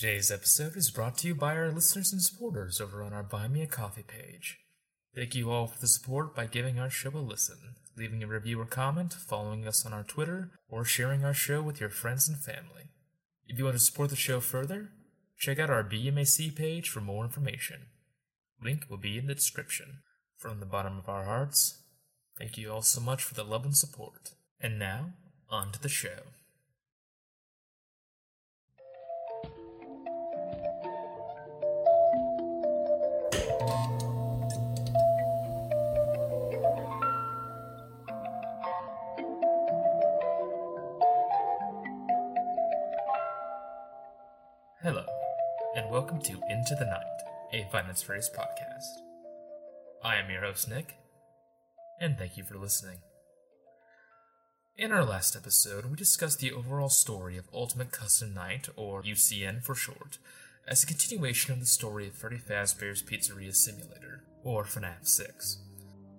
Today's episode is brought to you by our listeners and supporters over on our Buy Me a Coffee page. Thank you all for the support by giving our show a listen, leaving a review or comment, following us on our Twitter, or sharing our show with your friends and family. If you want to support the show further, check out our BMAC page for more information. Link will be in the description. From the bottom of our hearts, thank you all so much for the love and support. And now, on to the show. Finance Phrase podcast. I am your host, Nick, and thank you for listening. In our last episode, we discussed the overall story of Ultimate Custom Night, or UCN for short, as a continuation of the story of Freddy Fazbear's Pizzeria Simulator, or FNAF 6.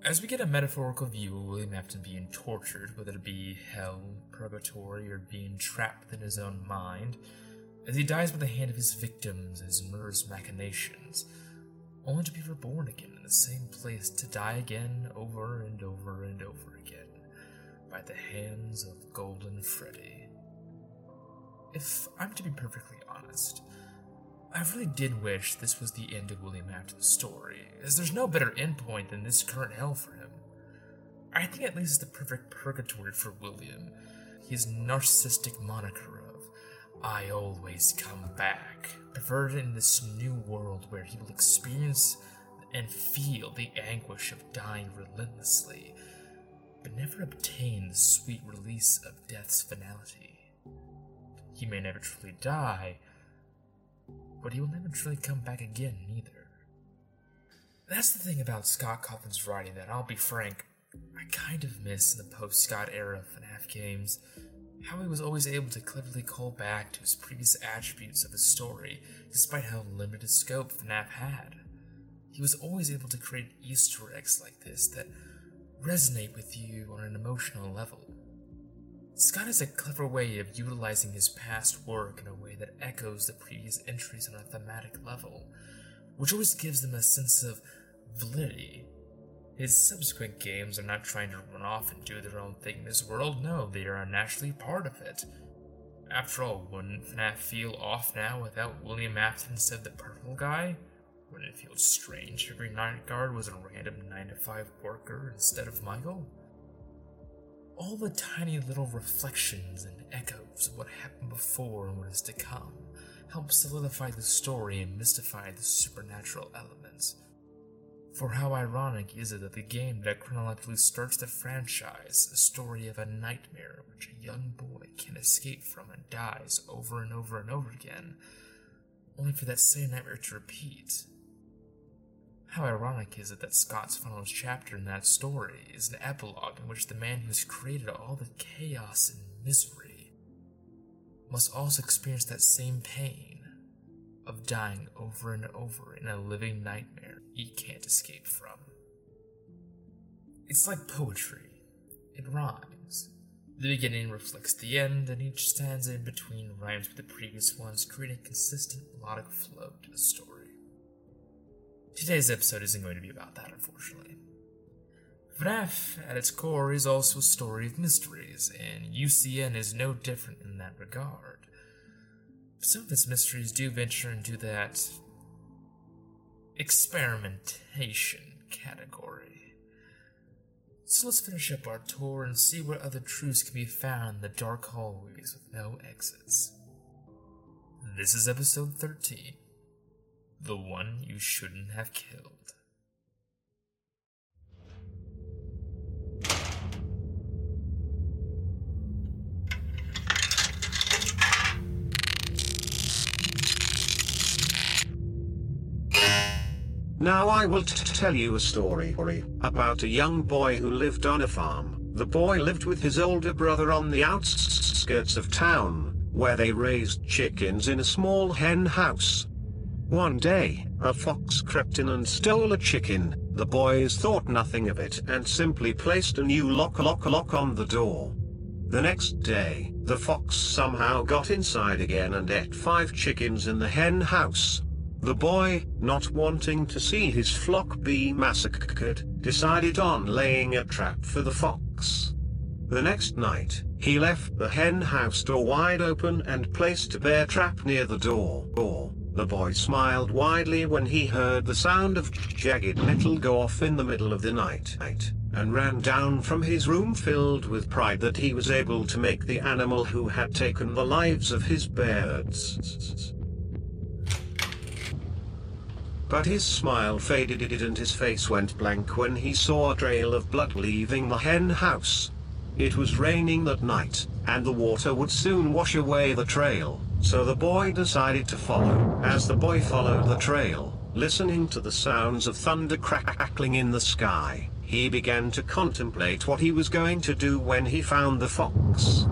As we get a metaphorical view of William Afton being tortured, whether it be hell, purgatory, or being trapped within his own mind, as he dies by the hand of his victims as murderous machinations, only to be reborn again in the same place to die again over and over and over again by the hands of Golden Freddy. If I'm to be perfectly honest, I really did wish this was the end of William Afton's story, as there's no better endpoint than this current hell for him. I think at least it's the perfect purgatory for William, his narcissistic moniker I always come back, perverted in this new world where he will experience and feel the anguish of dying relentlessly, but never obtain the sweet release of death's finality. He may never truly die, but he will never truly come back again neither. That's the thing about Scott Cawthon's writing that I'll be frank, I kind of miss in the post Scott era of FNAF games how he was always able to cleverly call back to his previous attributes of his story, despite how limited scope FNAF had. He was always able to create Easter eggs like this that resonate with you on an emotional level. Scott has a clever way of utilizing his past work in a way that echoes the previous entries on a thematic level, which always gives them a sense of validity his subsequent games are not trying to run off and do their own thing in this world, no, they are naturally part of it. After all, wouldn't FNAF feel off now without William Afton instead the purple guy? Wouldn't it feel strange if every night guard was a random 9 to 5 worker instead of Michael? All the tiny little reflections and echoes of what happened before and what is to come help solidify the story and mystify the supernatural elements. For how ironic is it that the game that chronologically starts the franchise, a story of a nightmare which a young boy can escape from and dies over and over and over again, only for that same nightmare to repeat? How ironic is it that Scott's final chapter in that story is an epilogue in which the man who has created all the chaos and misery must also experience that same pain of dying over and over in a living nightmare he can't escape from. It's like poetry. It rhymes. The beginning reflects the end, and each stanza in between rhymes with the previous ones, creating a consistent melodic flow to the story. Today's episode isn't going to be about that, unfortunately. FNAF, at its core, is also a story of mysteries, and UCN is no different in that regard. Some of its mysteries do venture into that experimentation category. So let's finish up our tour and see what other truths can be found in the dark hallways with no exits. This is episode 13 The One You Shouldn't Have Killed. Now I will tell you a story about a young boy who lived on a farm. The boy lived with his older brother on the outskirts of town, where they raised chickens in a small hen house. One day, a fox crept in and stole a chicken. The boys thought nothing of it and simply placed a new lock lock lock on the door. The next day, the fox somehow got inside again and ate five chickens in the hen house. The boy, not wanting to see his flock be massacred, decided on laying a trap for the fox. The next night, he left the hen house door wide open and placed a bear trap near the door. The boy smiled widely when he heard the sound of jagged metal go off in the middle of the night and ran down from his room filled with pride that he was able to make the animal who had taken the lives of his birds. But his smile faded and his face went blank when he saw a trail of blood leaving the hen house. It was raining that night, and the water would soon wash away the trail, so the boy decided to follow. As the boy followed the trail, listening to the sounds of thunder crackling in the sky, he began to contemplate what he was going to do when he found the fox.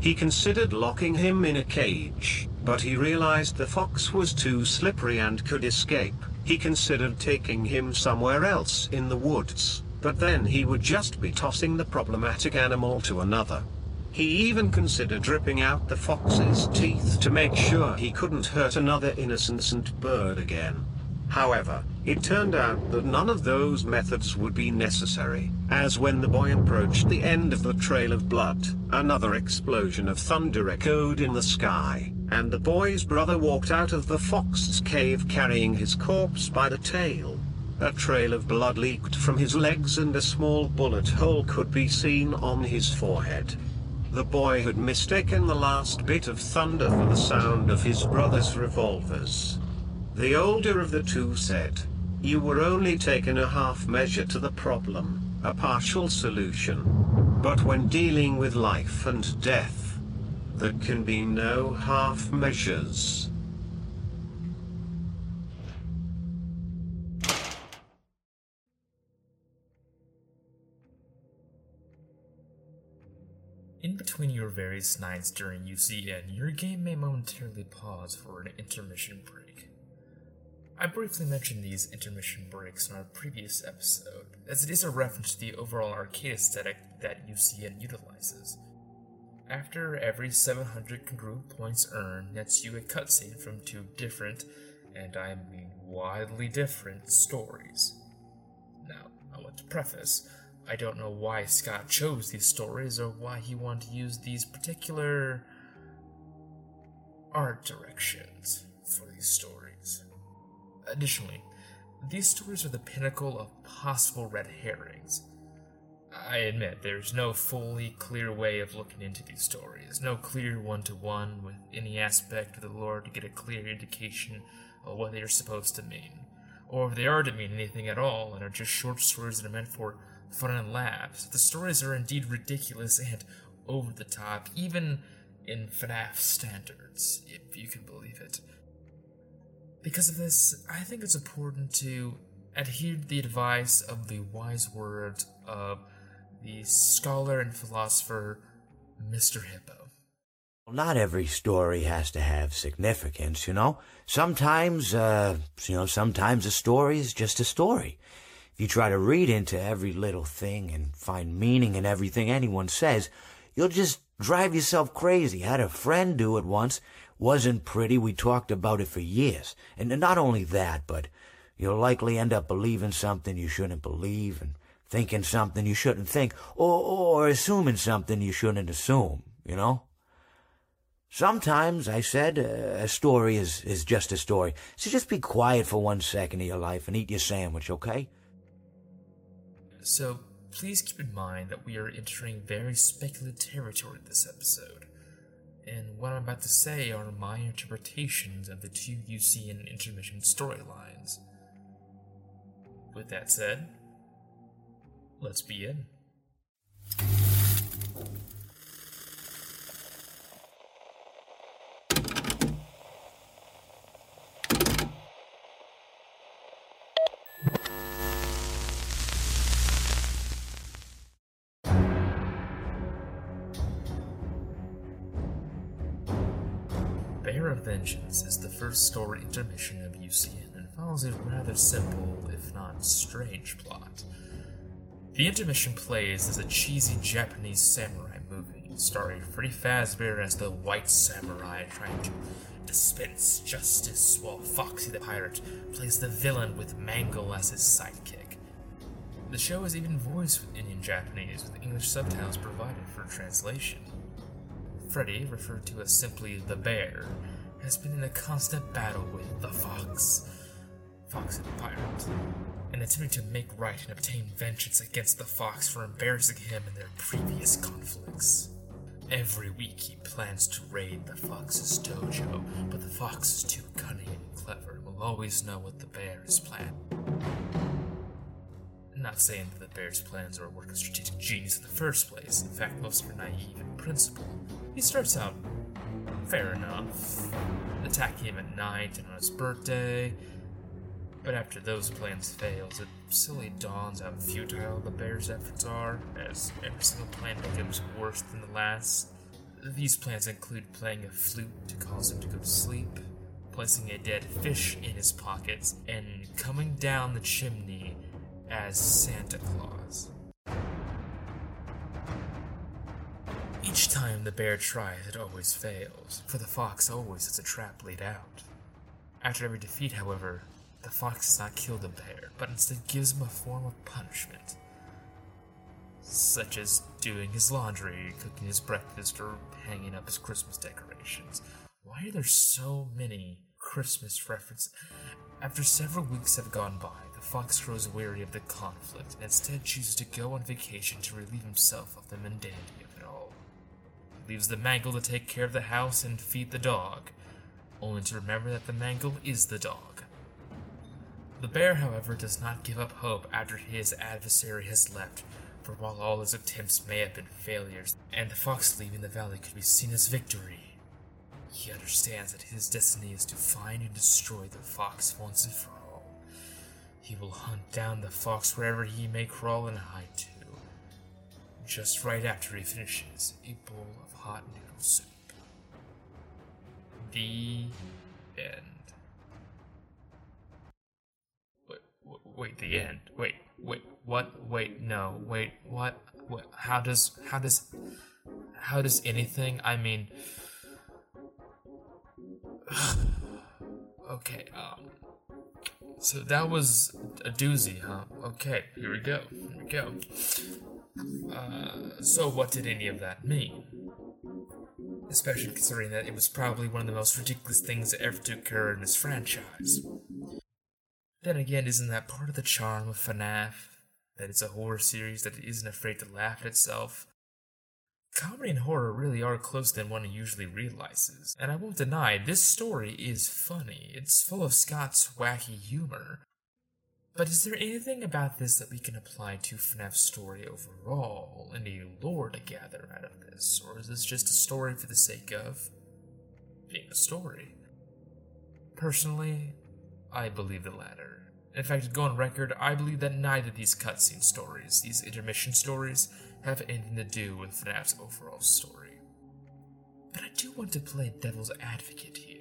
He considered locking him in a cage, but he realized the fox was too slippery and could escape. He considered taking him somewhere else in the woods, but then he would just be tossing the problematic animal to another. He even considered ripping out the fox's teeth to make sure he couldn't hurt another innocent bird again. However, it turned out that none of those methods would be necessary, as when the boy approached the end of the trail of blood, another explosion of thunder echoed in the sky, and the boy's brother walked out of the fox's cave carrying his corpse by the tail. A trail of blood leaked from his legs and a small bullet hole could be seen on his forehead. The boy had mistaken the last bit of thunder for the sound of his brother's revolvers. The older of the two said, You were only taking a half measure to the problem, a partial solution. But when dealing with life and death, there can be no half measures. In between your various nights during UCN, your game may momentarily pause for an intermission break. I briefly mentioned these intermission breaks in our previous episode, as it is a reference to the overall arcade aesthetic that UCN utilizes. After every 700 congruent points earned nets you a cutscene from two different, and I mean wildly different, stories. Now, I want to preface, I don't know why Scott chose these stories or why he wanted to use these particular art directions for these stories. Additionally, these stories are the pinnacle of possible red herrings. I admit there's no fully clear way of looking into these stories, no clear one to one with any aspect of the lore to get a clear indication of what they are supposed to mean, or if they are to mean anything at all and are just short stories that are meant for fun and laughs. The stories are indeed ridiculous and over the top, even in FNAF standards, if you can believe it. Because of this, I think it's important to adhere to the advice of the wise words of the scholar and philosopher Mr. Hippo. Not every story has to have significance, you know. Sometimes, uh, you know, sometimes a story is just a story. If you try to read into every little thing and find meaning in everything anyone says, you'll just drive yourself crazy. I had a friend do it once wasn't pretty. We talked about it for years. And not only that, but you'll likely end up believing something you shouldn't believe and thinking something you shouldn't think or, or assuming something you shouldn't assume, you know? Sometimes, I said, uh, a story is, is just a story. So just be quiet for one second of your life and eat your sandwich, okay? So, please keep in mind that we are entering very speculative territory this episode and what I'm about to say are my interpretations of the two UCN intermission storylines. With that said, let's begin. Vengeance is the first story intermission of UCN and follows a rather simple, if not strange, plot. The intermission plays as a cheesy Japanese samurai movie, starring Freddy Fazbear as the White Samurai trying to dispense justice, while Foxy the Pirate plays the villain with Mangle as his sidekick. The show is even voiced in Indian Japanese with English subtitles provided for translation. Freddy, referred to as simply the Bear, has been in a constant battle with the Fox, Foxy the Pirate, and attempting to make right and obtain vengeance against the Fox for embarrassing him in their previous conflicts. Every week he plans to raid the Fox's dojo, but the Fox is too cunning and clever and will always know what the bear is planning. I'm not saying that the bear's plans are a work of strategic genius in the first place. In fact, most are naive in principle. He starts out fair enough, attacking him at night and on his birthday, but after those plans fails, it slowly dawns how futile the bear's efforts are, as every single plan becomes worse than the last. These plans include playing a flute to cause him to go to sleep, placing a dead fish in his pockets, and coming down the chimney as Santa Claus. Each time the bear tries, it always fails, for the fox always has a trap laid out. After every defeat, however, the fox does not kill the bear, but instead gives him a form of punishment, such as doing his laundry, cooking his breakfast, or hanging up his Christmas decorations. Why are there so many Christmas references? After several weeks have gone by, the fox grows weary of the conflict and instead chooses to go on vacation to relieve himself of the mundanity leaves the mangle to take care of the house and feed the dog, only to remember that the mangle is the dog. The bear, however, does not give up hope after his adversary has left, for while all his attempts may have been failures, and the fox leaving the valley could be seen as victory, he understands that his destiny is to find and destroy the fox once and for all. He will hunt down the fox wherever he may crawl and hide to, just right after he finishes a bowl hot noodle soup. The end. wait, the end. Wait, wait, what? Wait, no, wait, what? What? How does, how does, how does anything? I mean, okay, um, so that was a doozy, huh? Okay, here we go, here we go. Uh, so what did any of that mean? Especially considering that it was probably one of the most ridiculous things that ever to occur in this franchise. Then again, isn't that part of the charm of FNAF? That it's a horror series that isn't afraid to laugh at itself? Comedy and horror really are closer than one usually realizes, and I won't deny this story is funny. It's full of Scott's wacky humor. But is there anything about this that we can apply to FNAF's story overall? Any lore to gather out of this? Or is this just a story for the sake of being a story? Personally, I believe the latter. In fact, to go on record, I believe that neither of these cutscene stories, these intermission stories, have anything to do with FNAF's overall story. But I do want to play devil's advocate here.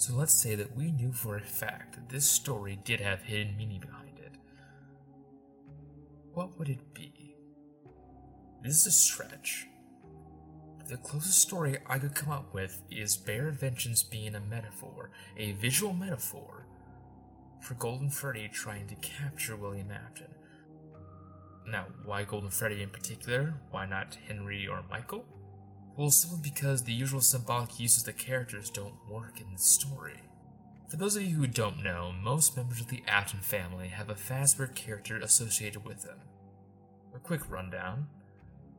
So let's say that we knew for a fact that this story did have hidden meaning behind it. What would it be? This is a stretch. The closest story I could come up with is Bear Vengeance being a metaphor, a visual metaphor, for Golden Freddy trying to capture William Afton. Now, why Golden Freddy in particular? Why not Henry or Michael? Well, simply because the usual symbolic uses of the characters don't work in the story. For those of you who don't know, most members of the Afton family have a Fazbear character associated with them. A quick rundown.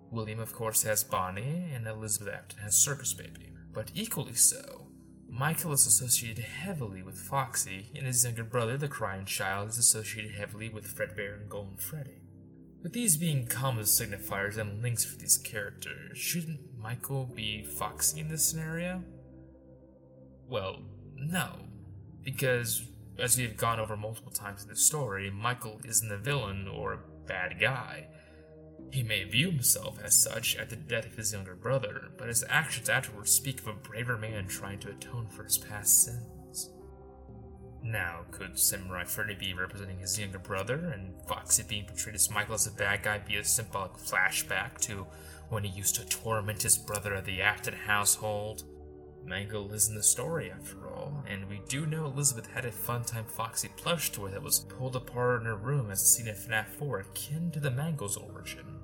William, of course, has Bonnie, and Elizabeth Afton has Circus Baby. But equally so, Michael is associated heavily with Foxy, and his younger brother, the Crying Child, is associated heavily with Fredbear and Golden Freddy. With these being common signifiers and links for these characters, shouldn't Michael be Foxy in this scenario? Well, no, because as we have gone over multiple times in the story, Michael isn't a villain or a bad guy. He may view himself as such at the death of his younger brother, but his actions afterwards speak of a braver man trying to atone for his past sins. Now, could Samurai Freddy be representing his younger brother, and Foxy being portrayed as Michael as a bad guy be a symbolic flashback to when he used to torment his brother at the Afton household. Mangle is in the story, after all, and we do know Elizabeth had a Funtime Foxy plush toy that was pulled apart in her room as seen in FNAF 4, akin to the Mangle's origin.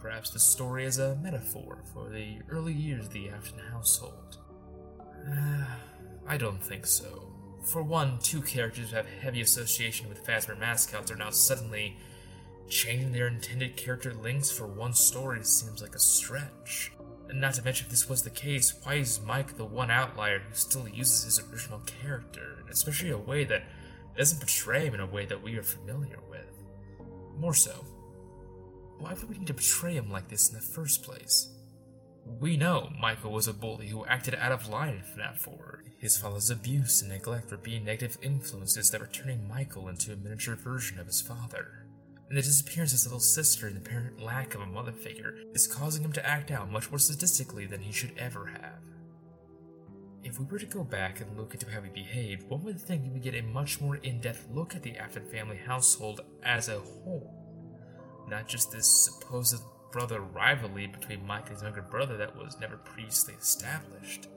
Perhaps the story is a metaphor for the early years of the Afton household. Uh, I don't think so. For one, two characters who have heavy association with Fazbear mascots are now suddenly changing their intended character links for one story seems like a stretch. And not to mention, if this was the case, why is Mike the one outlier who still uses his original character, especially a way that doesn't portray him in a way that we are familiar with? More so, why would we need to portray him like this in the first place? We know Michael was a bully who acted out of line in FNAF 4. His father's abuse and neglect were being negative influences that were turning Michael into a miniature version of his father and the disappearance of his little sister and the apparent lack of a mother figure is causing him to act out much more sadistically than he should ever have. If we were to go back and look into how he behaved, one would think we would get a much more in depth look at the Afton family household as a whole. Not just this supposed brother rivalry between Mike and his younger brother that was never previously established.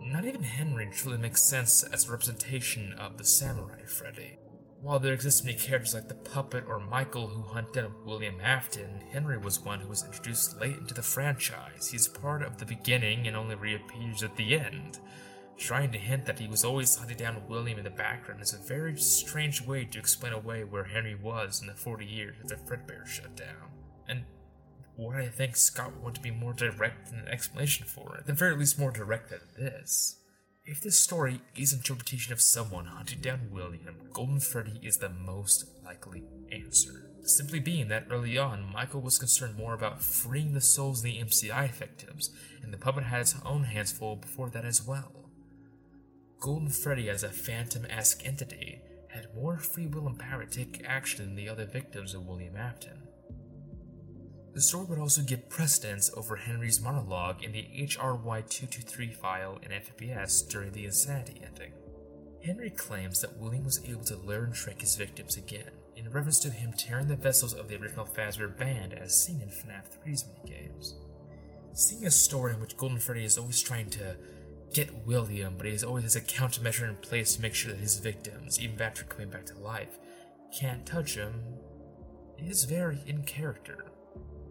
Not even Henry truly makes sense as a representation of the samurai Freddy. While there exist many characters like the puppet or Michael who hunt down William Afton, Henry was one who was introduced late into the franchise. He's part of the beginning and only reappears at the end. Trying to hint that he was always hunting down William in the background is a very strange way to explain away where Henry was in the 40 years after Fredbear shut down. And what I think Scott would to be more direct in an explanation for, at the very least more direct than this. If this story is interpretation of someone hunting down William, Golden Freddy is the most likely answer. Simply being that early on, Michael was concerned more about freeing the souls of the MCI victims, and the puppet had its own hands full before that as well. Golden Freddy, as a phantom esque entity, had more free will and power to take action than the other victims of William Afton. The story would also give precedence over Henry's monologue in the HRY223 file in FPS during the Insanity ending. Henry claims that William was able to and trick his victims again, in reference to him tearing the vessels of the original Fazbear band as seen in FNAF 3's minigames. Seeing a story in which Golden Freddy is always trying to get William, but he always has a countermeasure in place to make sure that his victims, even after coming back to life, can't touch him, is very in character.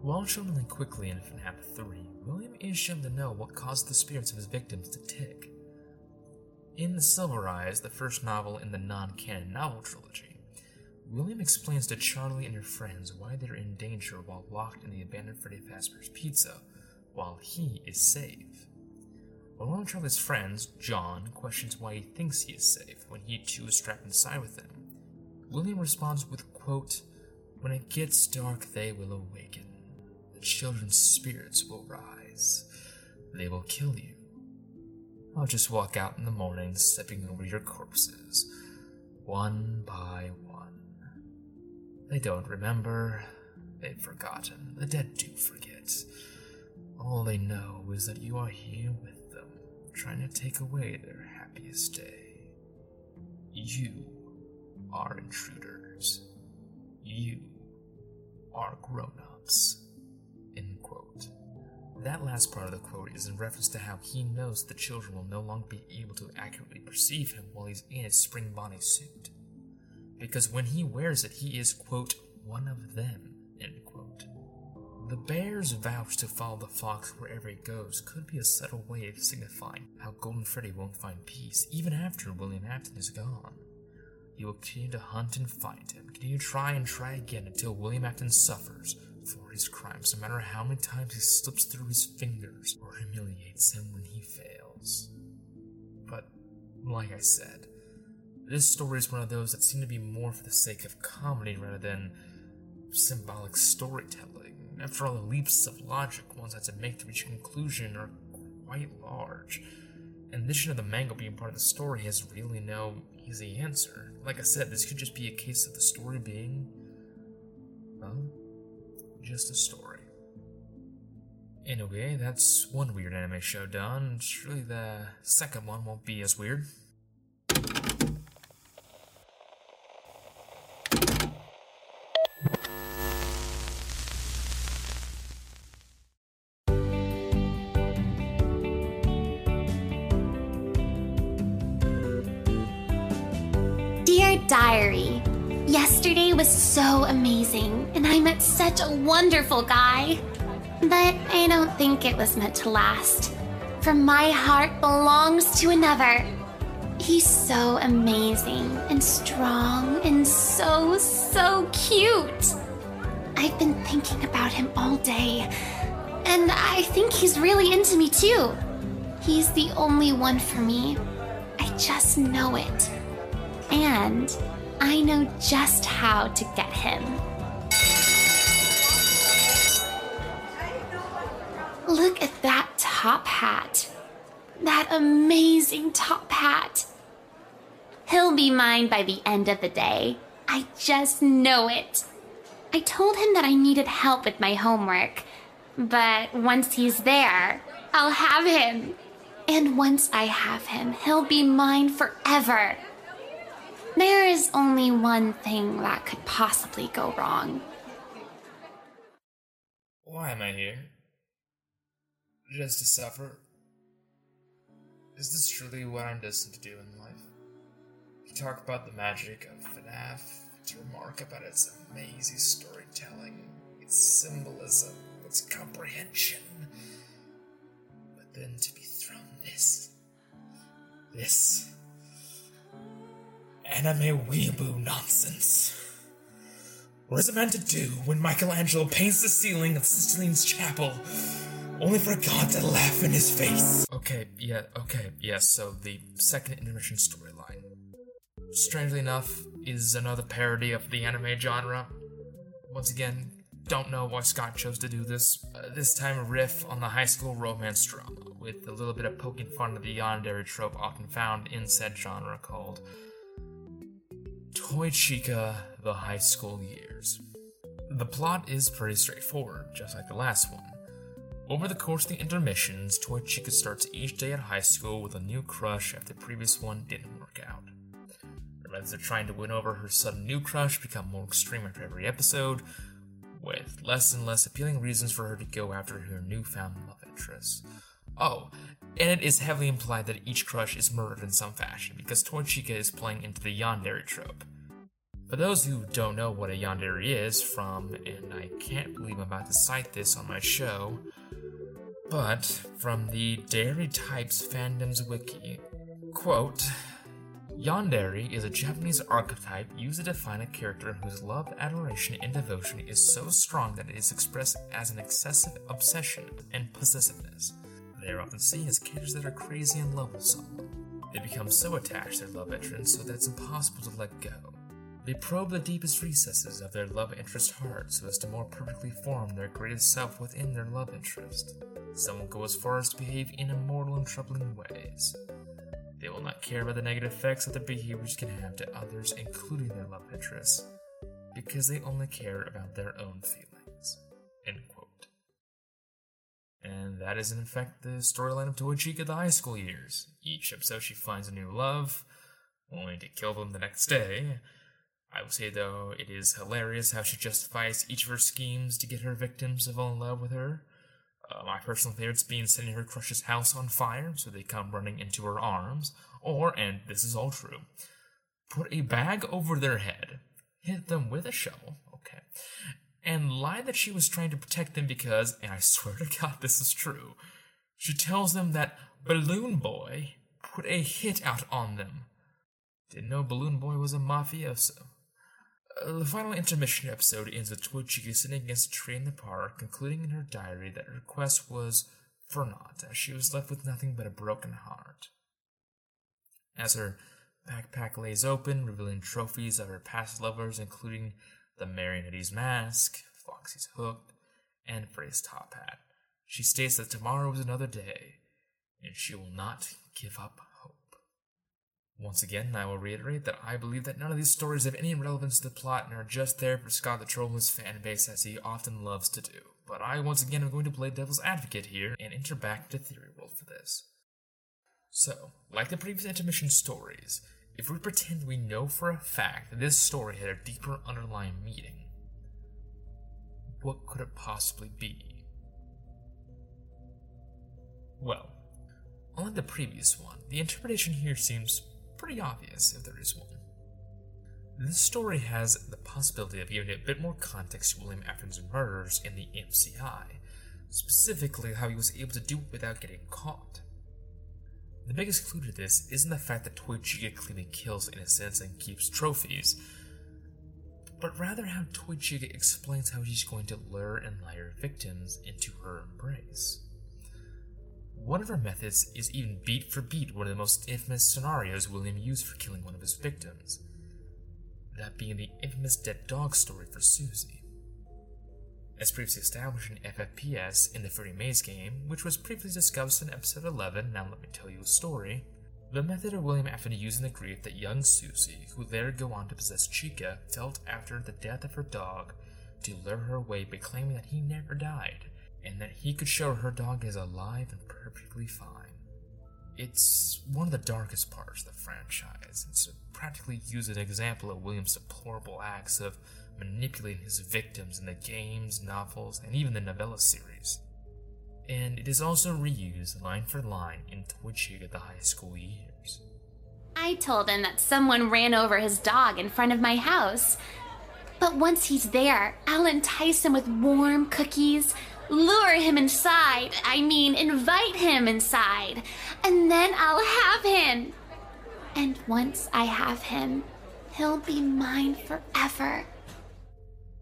While shown quickly in FNAF 3, William is shown to know what caused the spirits of his victims to tick. In The Silver Eyes, the first novel in the non canon novel trilogy, William explains to Charlie and her friends why they're in danger while locked in the abandoned Freddy Fazbear's Pizza, while he is safe. When one of Charlie's friends, John, questions why he thinks he is safe when he too is trapped inside with them, William responds with, quote, When it gets dark, they will awaken children's spirits will rise. They will kill you. I'll just walk out in the morning, stepping over your corpses, one by one. They don't remember. They've forgotten. The dead do forget. All they know is that you are here with them, trying to take away their happiest day. You are intruders. You are grown ups. That last part of the quote is in reference to how he knows the children will no longer be able to accurately perceive him while he's in his spring bonnie suit. Because when he wears it, he is, quote, one of them, end quote. The bear's vouch to follow the fox wherever he goes could be a subtle way of signifying how Golden Freddy won't find peace even after William Afton is gone. He will continue to hunt and find him, continue to try and try again until William Afton suffers, for his crimes, no matter how many times he slips through his fingers or humiliates him when he fails. But, like I said, this story is one of those that seem to be more for the sake of comedy rather than symbolic storytelling. After all, the leaps of logic one has to make to reach a conclusion are quite large. In addition to the Mangle being part of the story, has really no easy answer. Like I said, this could just be a case of the story being, well, just a story. Okay, that's one weird anime show done. Surely the second one won't be as weird. Dear Diary, yesterday was so amazing, and I met such a wonderful guy. But I don't think it was meant to last. For my heart belongs to another. He's so amazing and strong and so, so cute. I've been thinking about him all day, and I think he's really into me too. He's the only one for me. I just know it. And I know just how to get him. Look at that top hat. That amazing top hat. He'll be mine by the end of the day. I just know it. I told him that I needed help with my homework, but once he's there, I'll have him. And once I have him, he'll be mine forever. There is only one thing that could possibly go wrong. Why am I here? Just to suffer? Is this truly what I'm destined to do in life? To talk about the magic of FNAF, to remark about its amazing storytelling, its symbolism, its comprehension, but then to be thrown this. This. Anime weeaboo nonsense. What is it meant to do when Michelangelo paints the ceiling of Sisteline's chapel only for God to laugh in his face? Okay, yeah, okay, yes, so the second intermission storyline. Strangely enough, is another parody of the anime genre. Once again, don't know why Scott chose to do this. Uh, this time, a riff on the high school romance drama, with a little bit of poking fun at the yandere trope often found in said genre called Toy Chica The High School Years. The plot is pretty straightforward, just like the last one. Over the course of the intermissions, Toy Chica starts each day at high school with a new crush after the previous one didn't work out. Her methods trying to win over her sudden new crush become more extreme after every episode, with less and less appealing reasons for her to go after her newfound love interest. Oh, and it is heavily implied that each crush is murdered in some fashion, because Toy Chica is playing into the yandere trope. For those who don't know what a yandere is from, and I can't believe I'm about to cite this on my show, but from the Dere Types Fandoms Wiki, quote, Yandere is a Japanese archetype used to define a character whose love, adoration, and devotion is so strong that it is expressed as an excessive obsession and possessiveness. They are often seen as characters that are crazy with someone. They become so attached to their love interest so that it's impossible to let go. They probe the deepest recesses of their love interest heart so as to more perfectly form their greatest self within their love interest. Some will go as far as to behave in immoral and troubling ways. They will not care about the negative effects that their behaviors can have to others, including their love interests, because they only care about their own feelings. And that is in fact the storyline of Toy Chica the high school years. Each episode she finds a new love, only to kill them the next day. I will say though, it is hilarious how she justifies each of her schemes to get her victims to fall in love with her. Uh, my personal favorite's being setting her crush's house on fire so they come running into her arms, or, and this is all true, put a bag over their head, hit them with a shovel, okay, and lied that she was trying to protect them because, and I swear to God this is true, she tells them that Balloon Boy put a hit out on them. Didn't know Balloon Boy was a mafioso. Uh, the final intermission episode ends with Toy sitting against a tree in the park, concluding in her diary that her quest was for naught, as she was left with nothing but a broken heart. As her backpack lays open, revealing trophies of her past lovers, including the Marionette's mask, Foxy's hook, and Frey's top hat, she states that tomorrow is another day, and she will not give up hope. Once again, I will reiterate that I believe that none of these stories have any relevance to the plot and are just there for Scott the Troll fan base as he often loves to do. But I once again am going to play devil's advocate here and enter back to Theory World for this. So, like the previous intermission stories, if we pretend we know for a fact that this story had a deeper underlying meaning, what could it possibly be? Well, unlike the previous one, the interpretation here seems pretty obvious if there is one. This story has the possibility of giving a bit more context to William Afton's murders in the MCI, specifically how he was able to do it without getting caught. The biggest clue to this isn't the fact that Toy Chica clearly kills innocents and keeps trophies, but rather how Toy Chica explains how she's going to lure and lure victims into her embrace. One of her methods is even beat for beat one of the most infamous scenarios William used for killing one of his victims. That being the infamous dead dog story for Susie. As previously established in FFPS in the Freddy Maze game, which was previously discussed in episode 11, now let me tell you a story, the method of William Afton using the grief that young Susie, who later go on to possess Chica, felt after the death of her dog to lure her away by claiming that he never died and that he could show her dog is alive and perfectly fine. It's one of the darkest parts of the franchise. And it's practically used as an example of William's deplorable acts of manipulating his victims in the games, novels, and even the novella series. And it is also reused line for line in Toy Chica the high school years. I told him that someone ran over his dog in front of my house. But once he's there, I'll entice him with warm cookies, lure him inside. I mean, invite him inside. And then I'll have him. And once I have him, he'll be mine forever.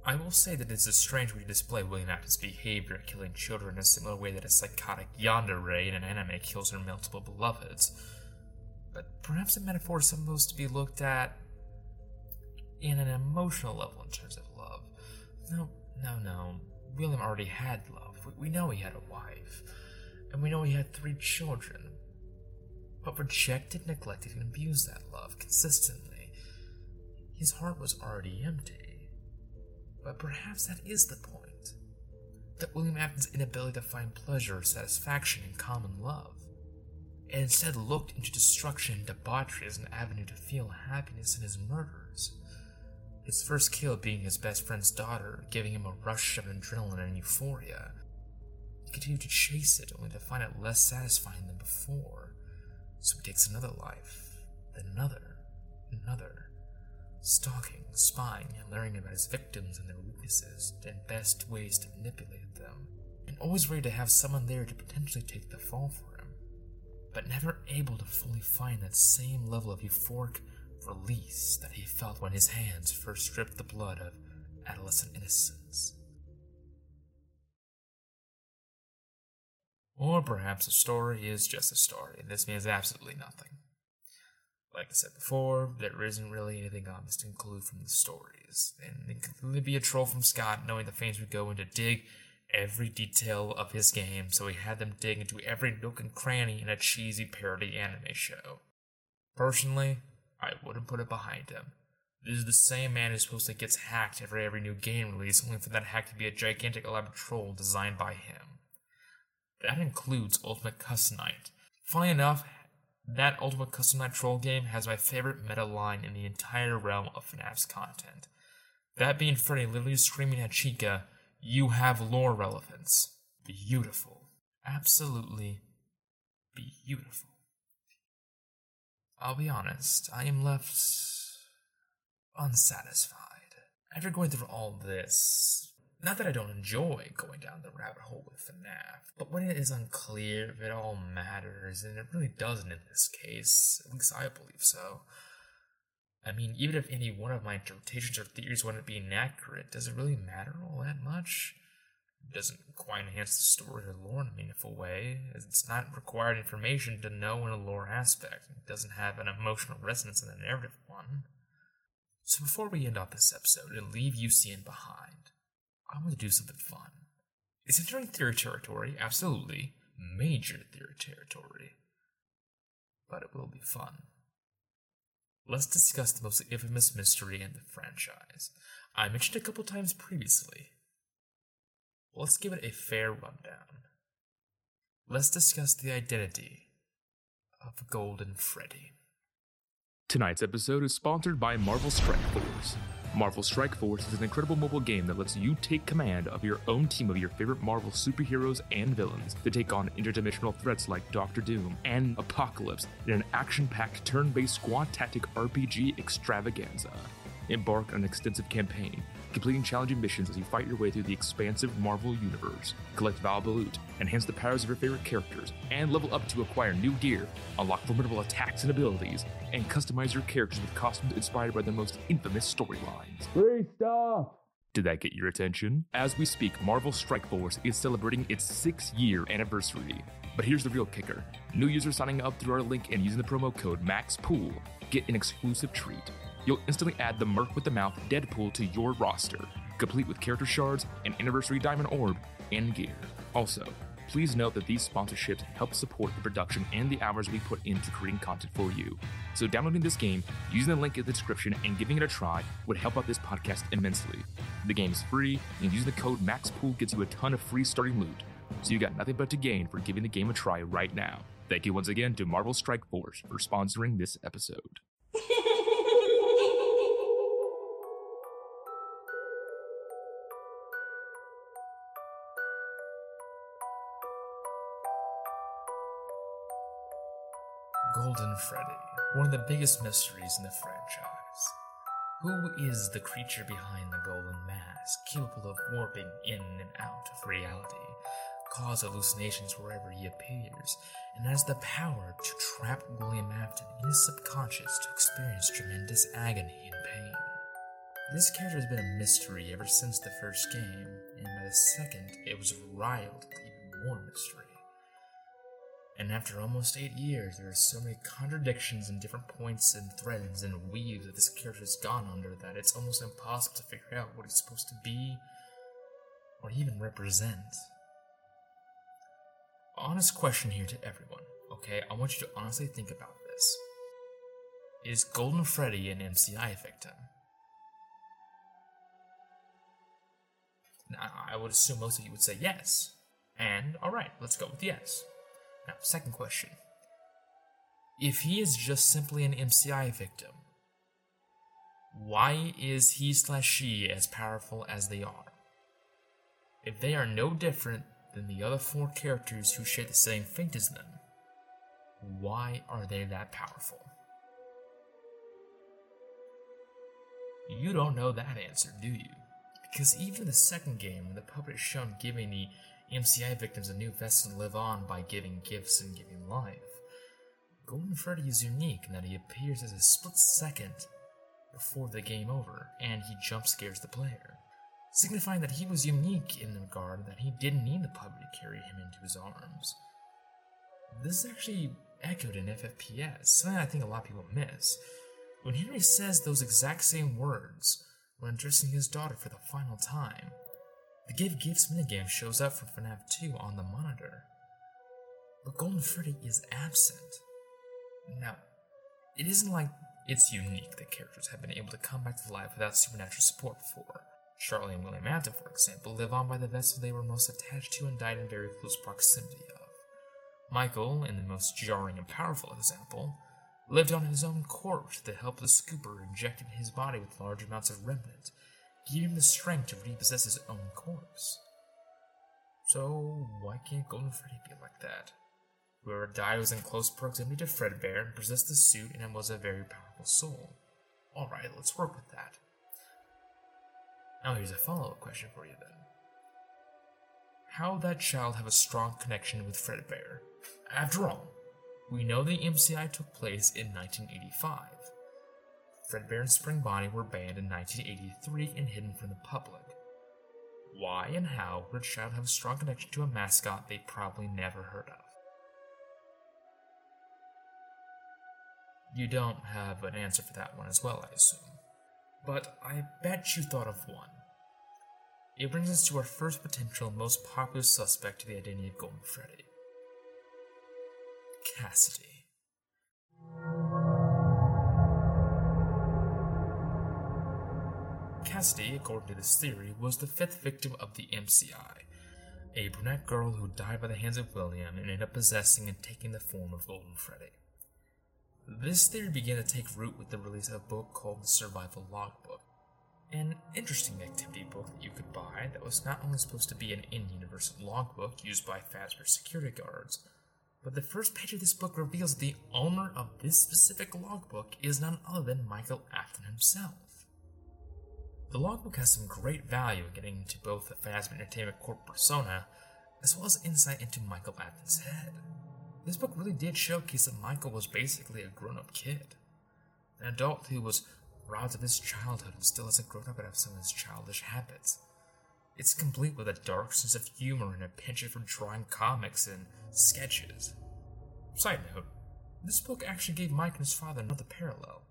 I will say that it's a strange way to display William Afton's behavior killing children in a similar way that a psychotic yandere in an anime kills her multiple beloveds. But perhaps a metaphor is supposed to be looked at in an emotional level in terms of love. No, no, no. William already had love. We know he had a wife. And we know he had three children. But rejected, neglected, and abused that love consistently. His heart was already empty. But perhaps that is the point. That William Afton's inability to find pleasure or satisfaction in common love, and instead looked into destruction and debauchery as an avenue to feel happiness in his murders. His first kill being his best friend's daughter, giving him a rush of adrenaline and euphoria. He continued to chase it, only to find it less satisfying than before. So he takes another life, then another, another stalking, spying, and learning about his victims and their weaknesses and best ways to manipulate them, and always ready to have someone there to potentially take the fall for him, but never able to fully find that same level of euphoric release that he felt when his hands first stripped the blood of adolescent innocence. Or perhaps a story is just a story, and this means absolutely nothing. Like I said before, there isn't really anything obvious to include from the stories, and it could be a troll from Scott knowing the fans would go in to dig every detail of his game, so he had them dig into every nook and cranny in a cheesy parody anime show. Personally, I wouldn't put it behind him. This is the same man who supposedly gets hacked every every new game release, only for that hack to be a gigantic elaborate troll designed by him. That includes Ultimate Custom Night. Funny enough, that Ultimate Custom Night Troll game has my favorite meta line in the entire realm of FNAF's content. That being Freddy literally screaming at Chica, You have lore relevance. Beautiful. Absolutely beautiful. I'll be honest, I am left unsatisfied. After going through all this, not that I don't enjoy going down the rabbit hole with FNAF, but when it is unclear if it all matters, and it really doesn't in this case, at least I believe so. I mean, even if any one of my interpretations or theories wouldn't be inaccurate, does it really matter all that much? It doesn't quite enhance the story or lore in a meaningful way. It's not required information to know in a lore aspect. It doesn't have an emotional resonance in a narrative one. So before we end off this episode and leave UCN behind, I want to do something fun. It's entering theory territory, absolutely. Major theory territory. But it will be fun. Let's discuss the most infamous mystery in the franchise. I mentioned a couple times previously. Let's give it a fair rundown. Let's discuss the identity of Golden Freddy. Tonight's episode is sponsored by Marvel Strike Force. Marvel Strike Force is an incredible mobile game that lets you take command of your own team of your favorite Marvel superheroes and villains to take on interdimensional threats like Doctor Doom and Apocalypse in an action packed turn based squad tactic RPG extravaganza. Embark on an extensive campaign, completing challenging missions as you fight your way through the expansive Marvel universe, collect valuable loot, enhance the powers of your favorite characters, and level up to acquire new gear, unlock formidable attacks and abilities, and customize your characters with costumes inspired by their most infamous storylines. Free stuff! Did that get your attention? As we speak, Marvel Strike Force is celebrating its six year anniversary. But here's the real kicker new users signing up through our link and using the promo code MAXPOOL get an exclusive treat. You'll instantly add the Merc with the Mouth Deadpool to your roster, complete with character shards, an anniversary diamond orb, and gear. Also, please note that these sponsorships help support the production and the hours we put into creating content for you. So, downloading this game, using the link in the description, and giving it a try would help out this podcast immensely. The game is free, and using the code MAXPOOL gets you a ton of free starting loot. So, you got nothing but to gain for giving the game a try right now. Thank you once again to Marvel Strike Force for sponsoring this episode. Golden Freddy, one of the biggest mysteries in the franchise. Who is the creature behind the golden mask, capable of warping in and out of reality, cause hallucinations wherever he appears, and has the power to trap William Afton in his subconscious to experience tremendous agony and pain? This character has been a mystery ever since the first game, and by the second, it was riled with even more mystery. And after almost eight years, there are so many contradictions and different points and threads and weaves that this character has gone under that it's almost impossible to figure out what he's supposed to be or even represent. Honest question here to everyone, okay? I want you to honestly think about this. Is Golden Freddy an MCI victim? Now, I would assume most of you would say yes. And, alright, let's go with yes. Now, second question. If he is just simply an MCI victim, why is he slash she as powerful as they are? If they are no different than the other four characters who share the same fate as them, why are they that powerful? You don't know that answer, do you? Because even the second game, the puppet is shown giving the MCI victims a new vessel to live on by giving gifts and giving life. Golden Freddy is unique in that he appears as a split second before the game over, and he jump scares the player, signifying that he was unique in the regard that he didn't need the puppet to carry him into his arms. This is actually echoed in FFPS, something I think a lot of people miss. When Henry says those exact same words when addressing his daughter for the final time, the Give Gifts minigame shows up from FNAF 2 on the monitor. But Golden Freddy is absent. Now, it isn't like it's unique that characters have been able to come back to life without supernatural support before. Charlie and William Afton, for example, live on by the vessel they were most attached to and died in very close proximity of. Michael, in the most jarring and powerful example, lived on his own corpse the help of the scooper injected his body with large amounts of remnant give him the strength to repossess his own corpse. So, why can't Golden Freddy be like that? Whoever died was in close proximity to Fredbear and possessed the suit and was a very powerful soul. Alright, let's work with that. Now here's a follow-up question for you then. How that child have a strong connection with Fredbear? After all, we know the MCI took place in 1985. Fredbear and Spring Bonnie were banned in 1983 and hidden from the public. Why and how would a child have a strong connection to a mascot they probably never heard of? You don't have an answer for that one as well, I assume. But I bet you thought of one. It brings us to our first potential most popular suspect to the identity of Golden Freddy Cassidy. Cassidy, according to this theory, was the fifth victim of the MCI, a brunette girl who died by the hands of William and ended up possessing and taking the form of Golden Freddy. This theory began to take root with the release of a book called The Survival Logbook, an interesting activity book that you could buy that was not only supposed to be an in-universe logbook used by Fazbear security guards, but the first page of this book reveals the owner of this specific logbook is none other than Michael Afton himself. The logbook has some great value in getting into both the Fazbear Entertainment Corp persona, as well as insight into Michael Afton's head. This book really did showcase that Michael was basically a grown up kid. An adult who was robbed of his childhood and still hasn't grown up out of some of his childish habits. It's complete with a dark sense of humor and a penchant for drawing comics and sketches. Side note, this book actually gave Mike and his father another parallel.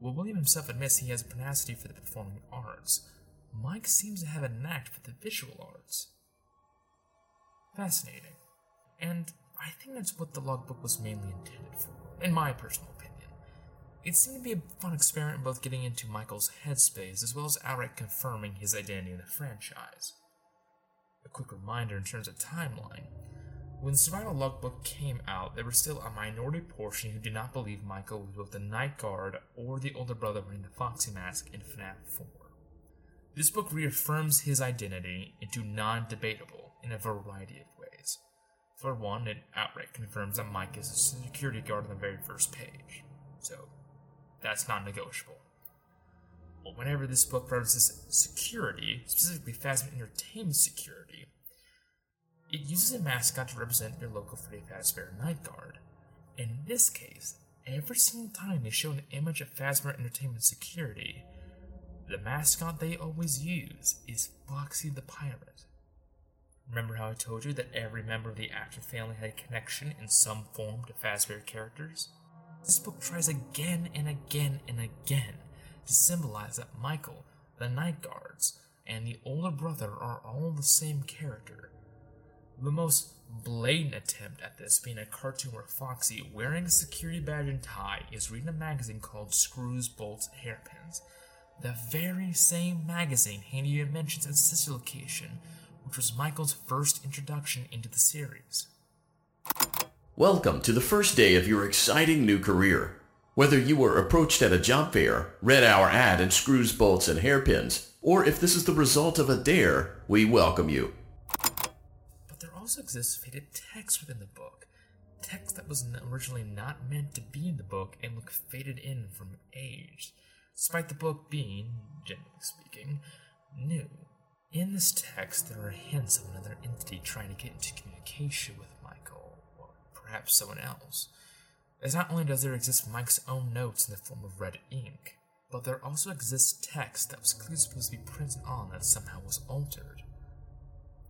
While William himself admits he has a tenacity for the performing arts, Mike seems to have a knack for the visual arts. Fascinating. And I think that's what the logbook was mainly intended for, in my personal opinion. It seemed to be a fun experiment in both getting into Michael's headspace as well as outright confirming his identity in the franchise. A quick reminder in terms of timeline. When Survival Logbook came out, there was still a minority portion who did not believe Michael was both the Night Guard or the older brother wearing the Foxy mask in FNAF 4. This book reaffirms his identity into non debatable in a variety of ways. For one, it outright confirms that Mike is a security guard on the very first page, so that's non negotiable. Whenever this book references security, specifically Fazbear Entertainment security, it uses a mascot to represent your local Freddy Fazbear Night Guard. In this case, every single time they show an image of Fazbear Entertainment security, the mascot they always use is Foxy the Pirate. Remember how I told you that every member of the Afton family had a connection in some form to Fazbear characters? This book tries again and again and again to symbolize that Michael, the Night Guards, and the older brother are all the same character. The most blatant attempt at this being a cartoon where Foxy, wearing a security badge and tie, is reading a magazine called Screws, Bolts, Hairpins. The very same magazine Handy mentions at Sister Location, which was Michael's first introduction into the series. Welcome to the first day of your exciting new career. Whether you were approached at a job fair, read our ad in screws, bolts, and hairpins, or if this is the result of a dare, we welcome you. Also exists faded text within the book. Text that was originally not meant to be in the book and look faded in from age, despite the book being, generally speaking, new. In this text, there are hints of another entity trying to get into communication with Michael, or perhaps someone else. As not only does there exist Mike's own notes in the form of red ink, but there also exists text that was clearly supposed to be printed on that somehow was altered.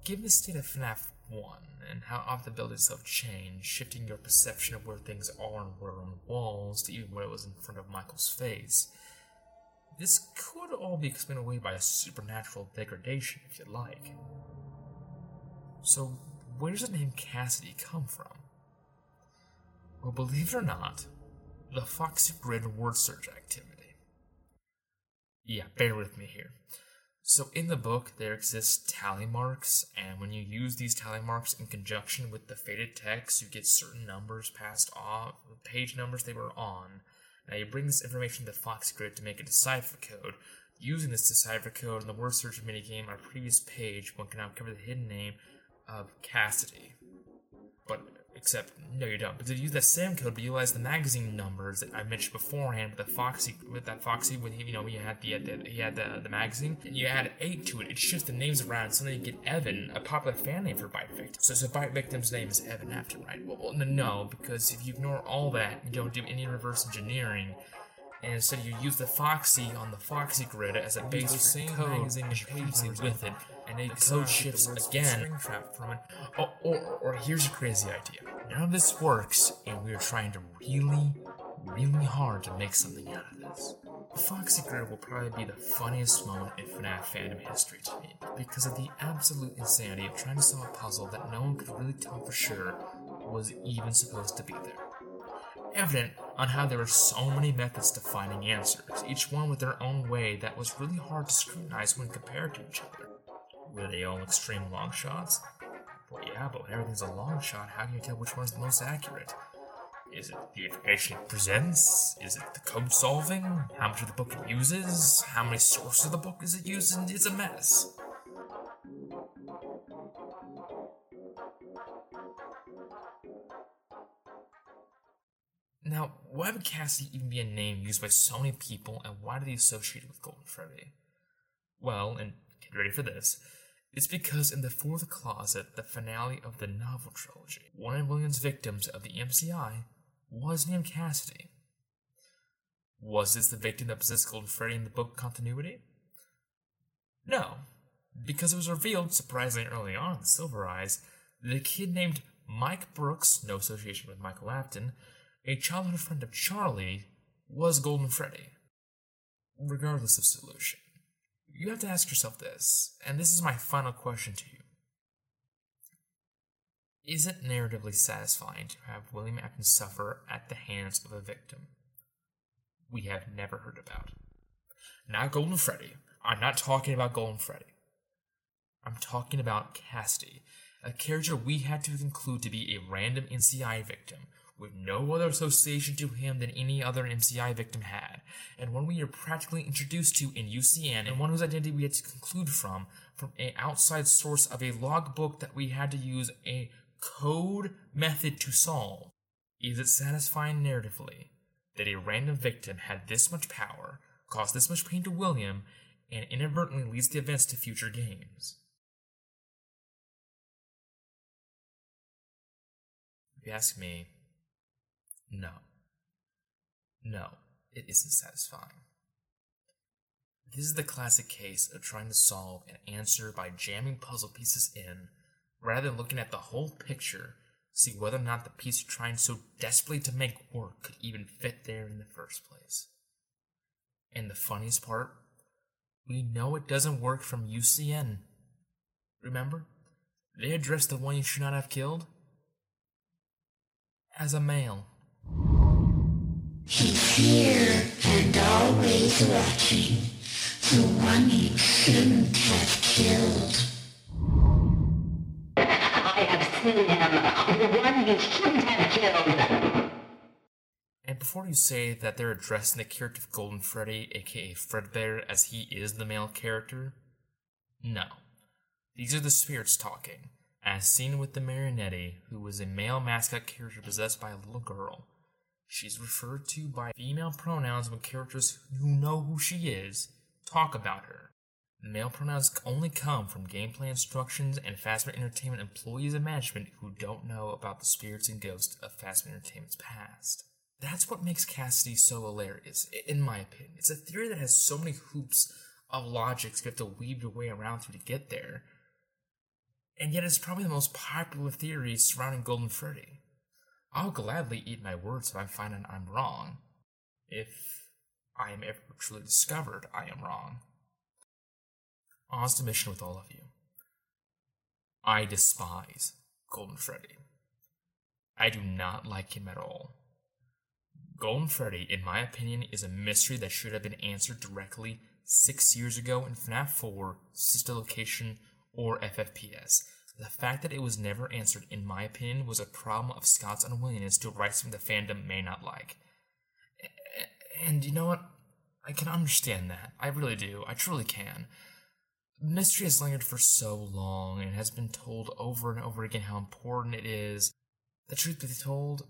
Given the state of FNAF 1 and how often the buildings have changed, shifting your perception of where things are and where on walls to even where it was in front of Michael's face, this could all be explained away by a supernatural degradation, if you like. So, where does the name Cassidy come from? Well, believe it or not, the Foxy Grid word search activity. Yeah, bear with me here. So, in the book, there exist tally marks, and when you use these tally marks in conjunction with the faded text, you get certain numbers passed off, page numbers they were on. Now, you bring this information to Foxy Grid to make a decipher code. Using this decipher code in the word search minigame on previous page, one can now cover the hidden name of Cassidy. But Except, no, you don't. Because you use that same code, but you utilize the magazine numbers that I mentioned beforehand with the Foxy, with that Foxy, when he, you know, you had the, uh, the he had the, the magazine, and you add eight to it. It shifts the names around, so then you get Evan, a popular fan name for Bite Victim. So, so Bite Victim's name is Evan after, right? Well, well, no, because if you ignore all that, you don't do any reverse engineering, and instead you use the Foxy on the Foxy grid as a base for code magazine and previously with it, and then code shifts again from it. Oh, or, or here's a crazy idea. None of this works, and we are trying to really, really hard to make something out of this. The Foxy Grid will probably be the funniest moment in FNAF fandom history to me, because of the absolute insanity of trying to solve a puzzle that no one could really tell for sure was even supposed to be there evident on how there were so many methods to finding answers, each one with their own way that was really hard to scrutinize when compared to each other. Were they all extreme long shots? Well, yeah, but when everything's a long shot, how can you tell which one's the most accurate? Is it the information it presents? Is it the code solving? How much of the book it uses? How many sources of the book is it using? It's a mess. Now, why would Cassidy even be a name used by so many people, and why do they associate it with Golden Freddy? Well, and get ready for this. It's because in the fourth closet, the finale of the novel trilogy, one of William's victims of the MCI was named Cassidy. Was this the victim that possessed Golden Freddy in the book continuity? No, because it was revealed surprisingly early on in Silver Eyes that a kid named Mike Brooks, no association with Michael Afton, a childhood friend of Charlie, was Golden Freddy. Regardless of solution, you have to ask yourself this, and this is my final question to you. Is it narratively satisfying to have William Afton suffer at the hands of a victim we have never heard about? Not Golden Freddy. I'm not talking about Golden Freddy. I'm talking about Cassidy, a character we had to conclude to be a random MCI victim with no other association to him than any other MCI victim had, and one we are practically introduced to in UCN, and one whose identity we had to conclude from, from an outside source of a logbook that we had to use a code method to solve. Is it satisfying narratively that a random victim had this much power, caused this much pain to William, and inadvertently leads the events to future games? If you ask me, no. No, it isn't satisfying. This is the classic case of trying to solve an answer by jamming puzzle pieces in, rather than looking at the whole picture, see whether or not the piece you're trying so desperately to make work could even fit there in the first place. And the funniest part, we know it doesn't work from UCN. Remember? They addressed the one you should not have killed as a male. He's here and always watching. The one you shouldn't have killed. I have seen him. The one you shouldn't have killed. And before you say that they're addressing the character of Golden Freddy, aka Fredbear, as he is the male character, no. These are the spirits talking, as seen with the Marionette, who was a male mascot character possessed by a little girl. She's referred to by female pronouns when characters who know who she is talk about her. Male pronouns only come from gameplay instructions and Fazbear Entertainment employees and management who don't know about the spirits and ghosts of Fazbear Entertainment's past. That's what makes Cassidy so hilarious, in my opinion. It's a theory that has so many hoops of logics you have to weave your way around through to get there. And yet it's probably the most popular theory surrounding Golden Freddy. I'll gladly eat my words if I find out I'm wrong. If I am ever truly discovered I am wrong. Honest admission with all of you. I despise Golden Freddy. I do not like him at all. Golden Freddy, in my opinion, is a mystery that should have been answered directly six years ago in FNAF 4, Sister Location, or FFPS. The fact that it was never answered, in my opinion, was a problem of Scott's unwillingness to write something the fandom may not like. And you know what? I can understand that. I really do. I truly can. The Mystery has lingered for so long and has been told over and over again how important it is. The truth be told,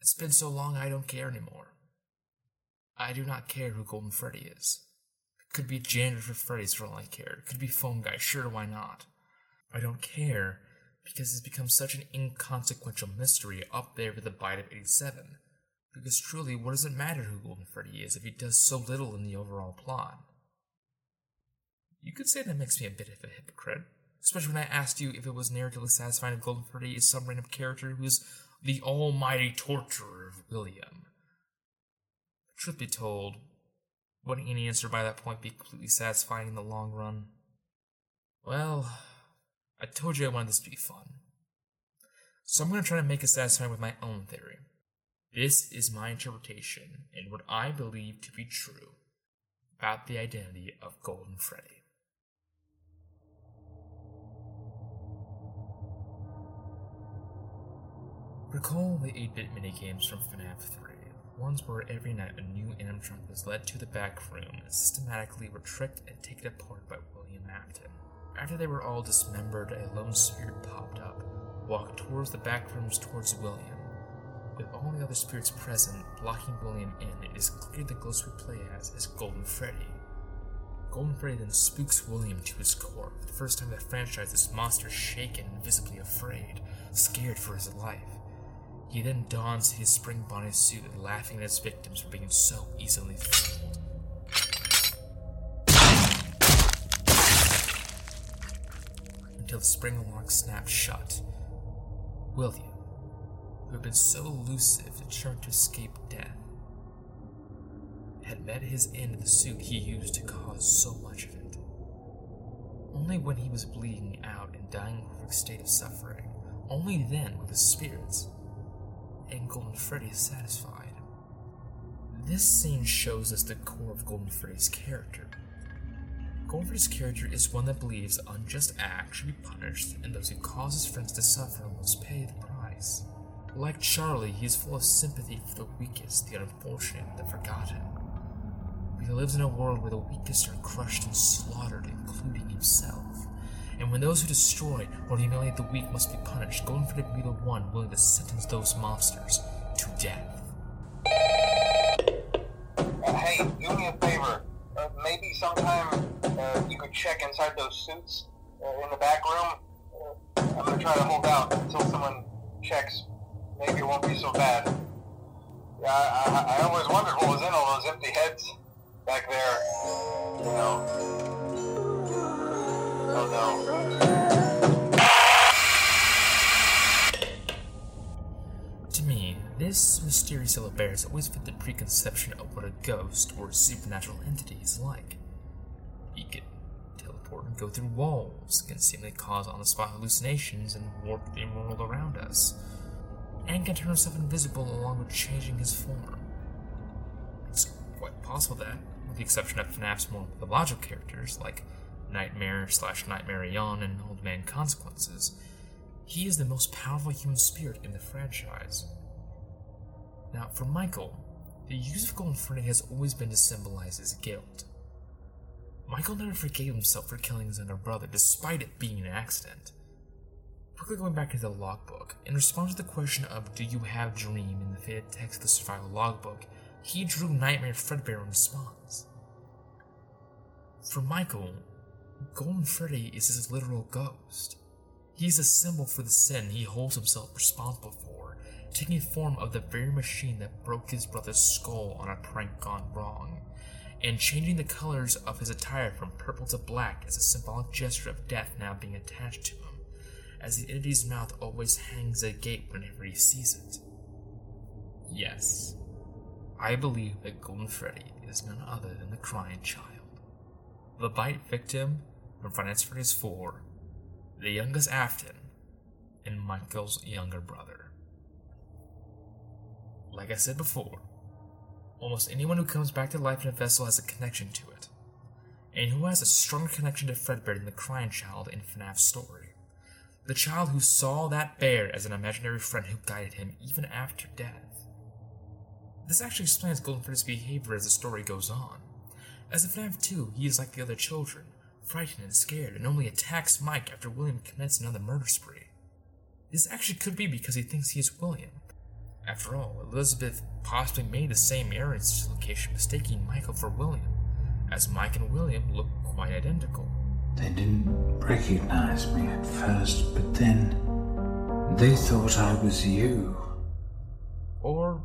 it's been so long I don't care anymore. I do not care who Golden Freddy is. It could be janitor for Freddy's for all I care. It could be phone guy, sure, why not? I don't care because it's become such an inconsequential mystery up there with the bite of 87. Because truly, what does it matter who Golden Freddy is if he does so little in the overall plot? You could say that makes me a bit of a hypocrite, especially when I asked you if it was narratively satisfying if Golden Freddy is some random character who's the almighty torturer of William. Truth be told, wouldn't any answer by that point be completely satisfying in the long run? Well, I told you I wanted this to be fun. So I'm going to try to make it satisfying with my own theory. This is my interpretation and what I believe to be true about the identity of Golden Freddy. Recall the 8-bit minigames from FNAF 3, ones where every night a new animatronic was led to the back room and systematically were tricked and taken apart by William Afton. After they were all dismembered, a lone spirit popped up, walked towards the back rooms towards William. With all the other spirits present, blocking William in, it is clear the ghost we play as is Golden Freddy. Golden Freddy then spooks William to his core. For the first time in the franchise, this monster shaken and visibly afraid, scared for his life. He then dons his Spring Bonnie suit, laughing at his victims for being so easily fooled. Until the spring lock snapped shut. William, who had been so elusive and determined to escape death, had met his end in the suit he used to cause so much of it. Only when he was bleeding out and dying in a state of suffering, only then were the spirits and Golden Freddy satisfied. This scene shows us the core of Golden Freddy's character. Freddy's character is one that believes unjust acts should be punished, and those who cause his friends to suffer must pay the price. Like Charlie, he is full of sympathy for the weakest, the unfortunate, the forgotten. He lives in a world where the weakest are crushed and slaughtered, including himself. And when those who destroy or humiliate the weak must be punished, Golden Freddy will be the one willing to sentence those monsters to death. Check inside those suits uh, in the back room. Uh, I'm gonna try to hold out until someone checks. Maybe it won't be so bad. Yeah, I, I, I always wondered what was in all those empty heads back there. You know. Oh no. To me, this mysterious yellow bear has always fit the preconception of what a ghost or supernatural entity is like. He can and go through walls, can seemingly cause on the spot hallucinations and warp the world around us, and can turn himself invisible along with changing his form. It's quite possible that, with the exception of FNAF's more mythological characters like Nightmare slash Nightmarionne and Old Man Consequences, he is the most powerful human spirit in the franchise. Now, for Michael, the use of Golden Freddy has always been to symbolize his guilt. Michael never forgave himself for killing his younger brother, despite it being an accident. Quickly going back into the logbook, in response to the question of Do you have Dream in the faded text of the survival logbook, he drew Nightmare Fredbear in response. For Michael, Golden Freddy is his literal ghost. He's a symbol for the sin he holds himself responsible for, taking form of the very machine that broke his brother's skull on a prank gone wrong, and changing the colors of his attire from purple to black as a symbolic gesture of death now being attached to him, as the entity's mouth always hangs agape whenever he sees it. Yes, I believe that Golden Freddy is none other than the crying child. The bite victim from Finance Freddy's 4, the youngest Afton, and Michael's younger brother. Like I said before, almost anyone who comes back to life in a vessel has a connection to it, and who has a stronger connection to Fredbear than the crying child in FNAF's story. The child who saw that bear as an imaginary friend who guided him even after death. This actually explains Golden behavior as the story goes on. As in FNAF 2, he is like the other children, frightened and scared, and only attacks Mike after William commits another murder spree. This actually could be because he thinks he is William. After all, Elizabeth possibly made the same error in this location, mistaking Michael for William, as Mike and William look quite identical. They didn't recognize me at first, but then they thought I was you. Or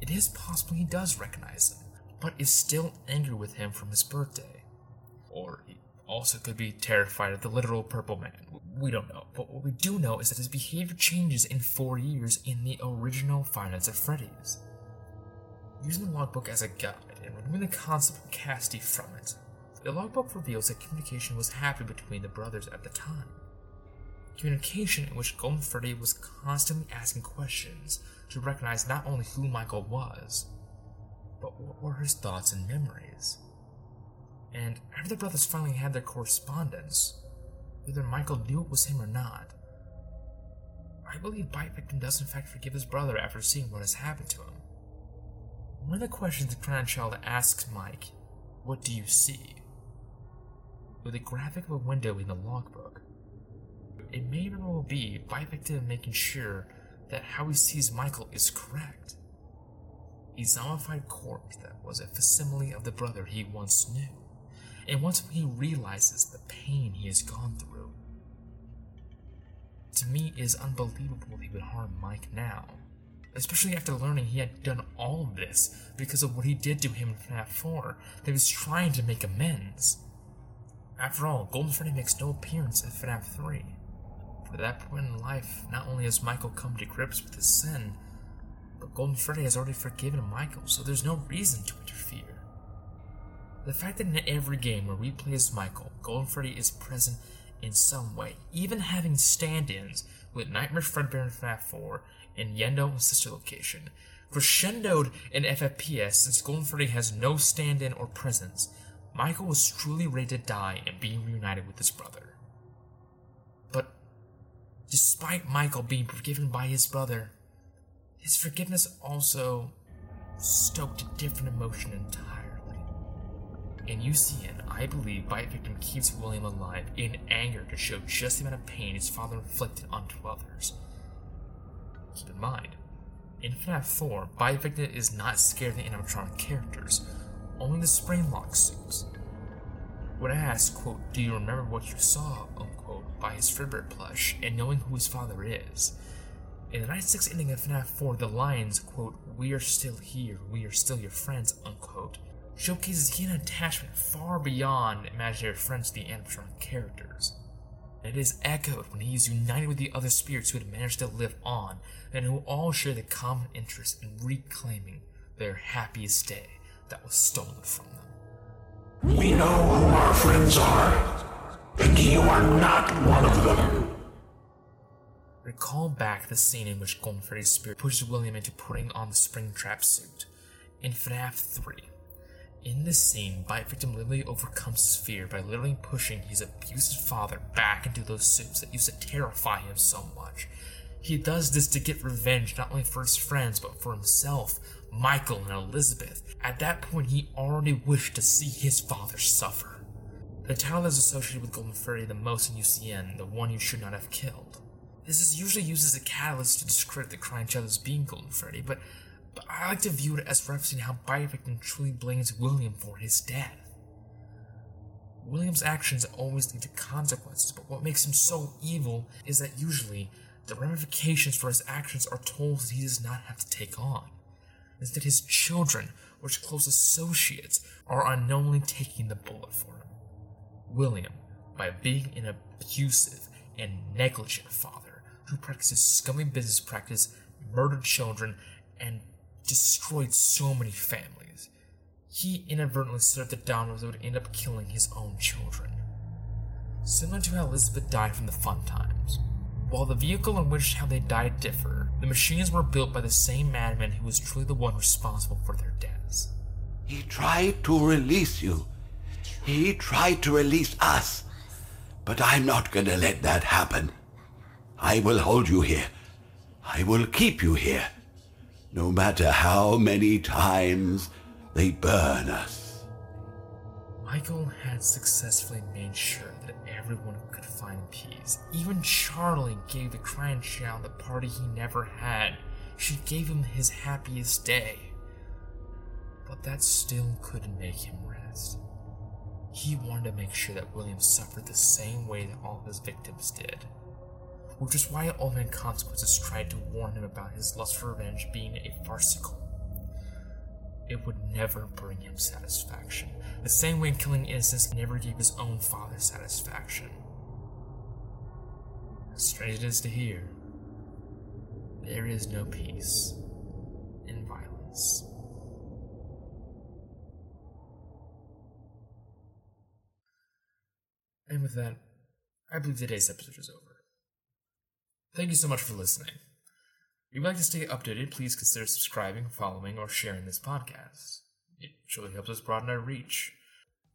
it is possible he does recognize him, but is still angry with him from his birthday. Or he also could be terrified of the literal purple man. We don't know, but what we do know is that his behavior changes in four years in the original Five Nights at Freddy's. Using the logbook as a guide and removing the concept of Cassidy from it, the logbook reveals that communication was happening between the brothers at the time. Communication in which Golden Freddy was constantly asking questions to recognize not only who Michael was, but what were his thoughts and memories. And after the brothers finally had their correspondence, whether Michael knew it was him or not, I believe Bite Victim does in fact forgive his brother after seeing what has happened to him. One of the questions the Crying Child asks Mike, What do you see? With a graphic of a window in the logbook, it may very well be Bite Victim making sure that how he sees Michael is correct. A zombified corpse that was a facsimile of the brother he once knew. And once he realizes the pain he has gone through. To me, it is unbelievable he would harm Mike now, especially after learning he had done all of this because of what he did to him in FNAF 4, that he was trying to make amends. After all, Golden Freddy makes no appearance in FNAF 3. But at that point in life, not only has Michael come to grips with his sin, but Golden Freddy has already forgiven Michael, so there's no reason to interfere. The fact that in every game where we play as Michael, Golden Freddy is present in some way, even having stand-ins with Nightmare Fredbear in FNAF 4 and Yenndo in Sister Location, crescendoed in FFPS since Golden Freddy has no stand-in or presence, Michael was truly ready to die and being reunited with his brother. But despite Michael being forgiven by his brother, his forgiveness also stoked a different emotion entirely. In UCN, I believe Bite Victim keeps William alive in anger to show just the amount of pain his father inflicted onto others. Keep in mind, in FNAF 4, Bite Victim is not scared of the animatronic characters, only the Springlock suits. When asked, quote, do you remember what you saw, unquote, by his Fredbear plush, and knowing who his father is, in the 96 ending of FNAF 4, the lines, quote, We are still here, we are still your friends, unquote, showcases he an attachment far beyond imaginary friends to the animatronic characters. And it is echoed when he is united with the other spirits who had managed to live on, and who all share the common interest in reclaiming their happiest day that was stolen from them. We know who our friends are, and you are not one of them. Recall back the scene in which Golden Freddy's spirit pushes William into putting on the Springtrap suit in FNAF 3. In this scene, Bite Victim literally overcomes his fear by literally pushing his abusive father back into those suits that used to terrify him so much. He does this to get revenge not only for his friends, but for himself, Michael, and Elizabeth. At that point, he already wished to see his father suffer. The title is associated with Golden Freddy the most in UCN, the one you should not have killed. This is usually used as a catalyst to discredit the crying child as being Golden Freddy, but, but I like to view it as referencing how Bite Victim truly blames William for his death. William's actions always lead to consequences, but what makes him so evil is that usually the ramifications for his actions are tolls that he does not have to take on. Instead, his children, or his close associates, are unknowingly taking the bullet for him. William, by being an abusive and negligent father who practices scummy business practice, murdered children, and destroyed so many families, he inadvertently set up the dominoes that would end up killing his own children. Similar to how Elizabeth died from the fun times. While the vehicle in which how they died differ, the machines were built by the same madman who was truly the one responsible for their deaths. He tried to release you. He tried to release us. But I'm not gonna let that happen. I will hold you here. I will keep you here. No matter how many times they burn us. Michael had successfully made sure that everyone could find peace. Even Charlie gave the crying child the party he never had. She gave him his happiest day. But that still couldn't make him rest. He wanted to make sure that William suffered the same way that all his victims did. Which is why Old Man Consequences tried to warn him about his lust for revenge being a farcical. It would never bring him satisfaction, the same way killing innocents never gave his own father satisfaction. As strange it is to hear, there is no peace in violence. And with that, I believe today's episode is over. Thank you so much for listening. If you'd like to stay updated, please consider subscribing, following, or sharing this podcast. It truly helps us broaden our reach.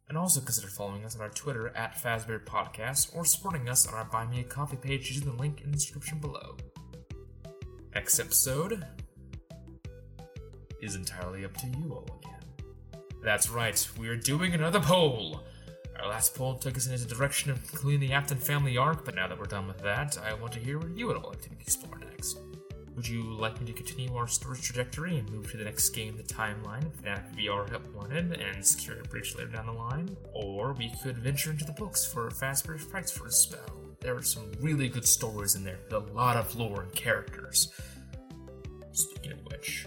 And also consider following us on our Twitter at Fazbear Podcast or supporting us on our Buy Me a Coffee page using the link in the description below. Next episode is entirely up to you all again. That's right, we are doing another poll! Our last poll took us in the direction of concluding the Afton family arc, but now that we're done with that, I want to hear what you would all like to explore next. Would you like me to continue our story's trajectory and move to the next game in the timeline if FNAF VR help wanted and Security Breach later down the line? Or we could venture into the books for Fazbear's Frights for a spell. There are some really good stories in there with a lot of lore and characters. Speaking of which,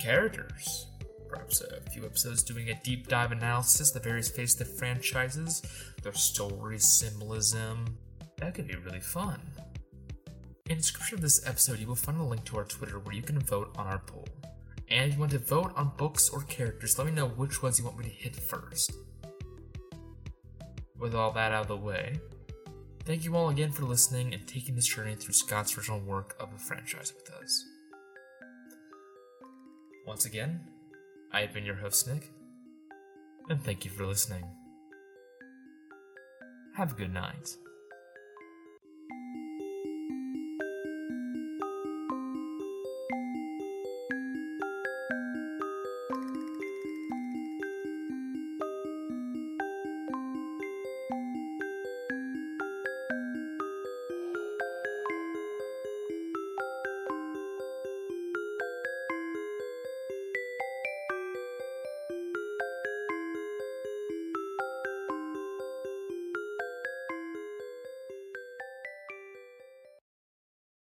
characters. Perhaps a few episodes doing a deep dive analysis of the various phases of franchises, their stories, symbolism. That could be really fun. In the description of this episode, you will find a link to our Twitter where you can vote on our poll. And if you want to vote on books or characters, let me know which ones you want me to hit first. With all that out of the way, thank you all again for listening and taking this journey through Scott's original work of a franchise with us. Once again, I have been your host, Nick, and thank you for listening. Have a good night.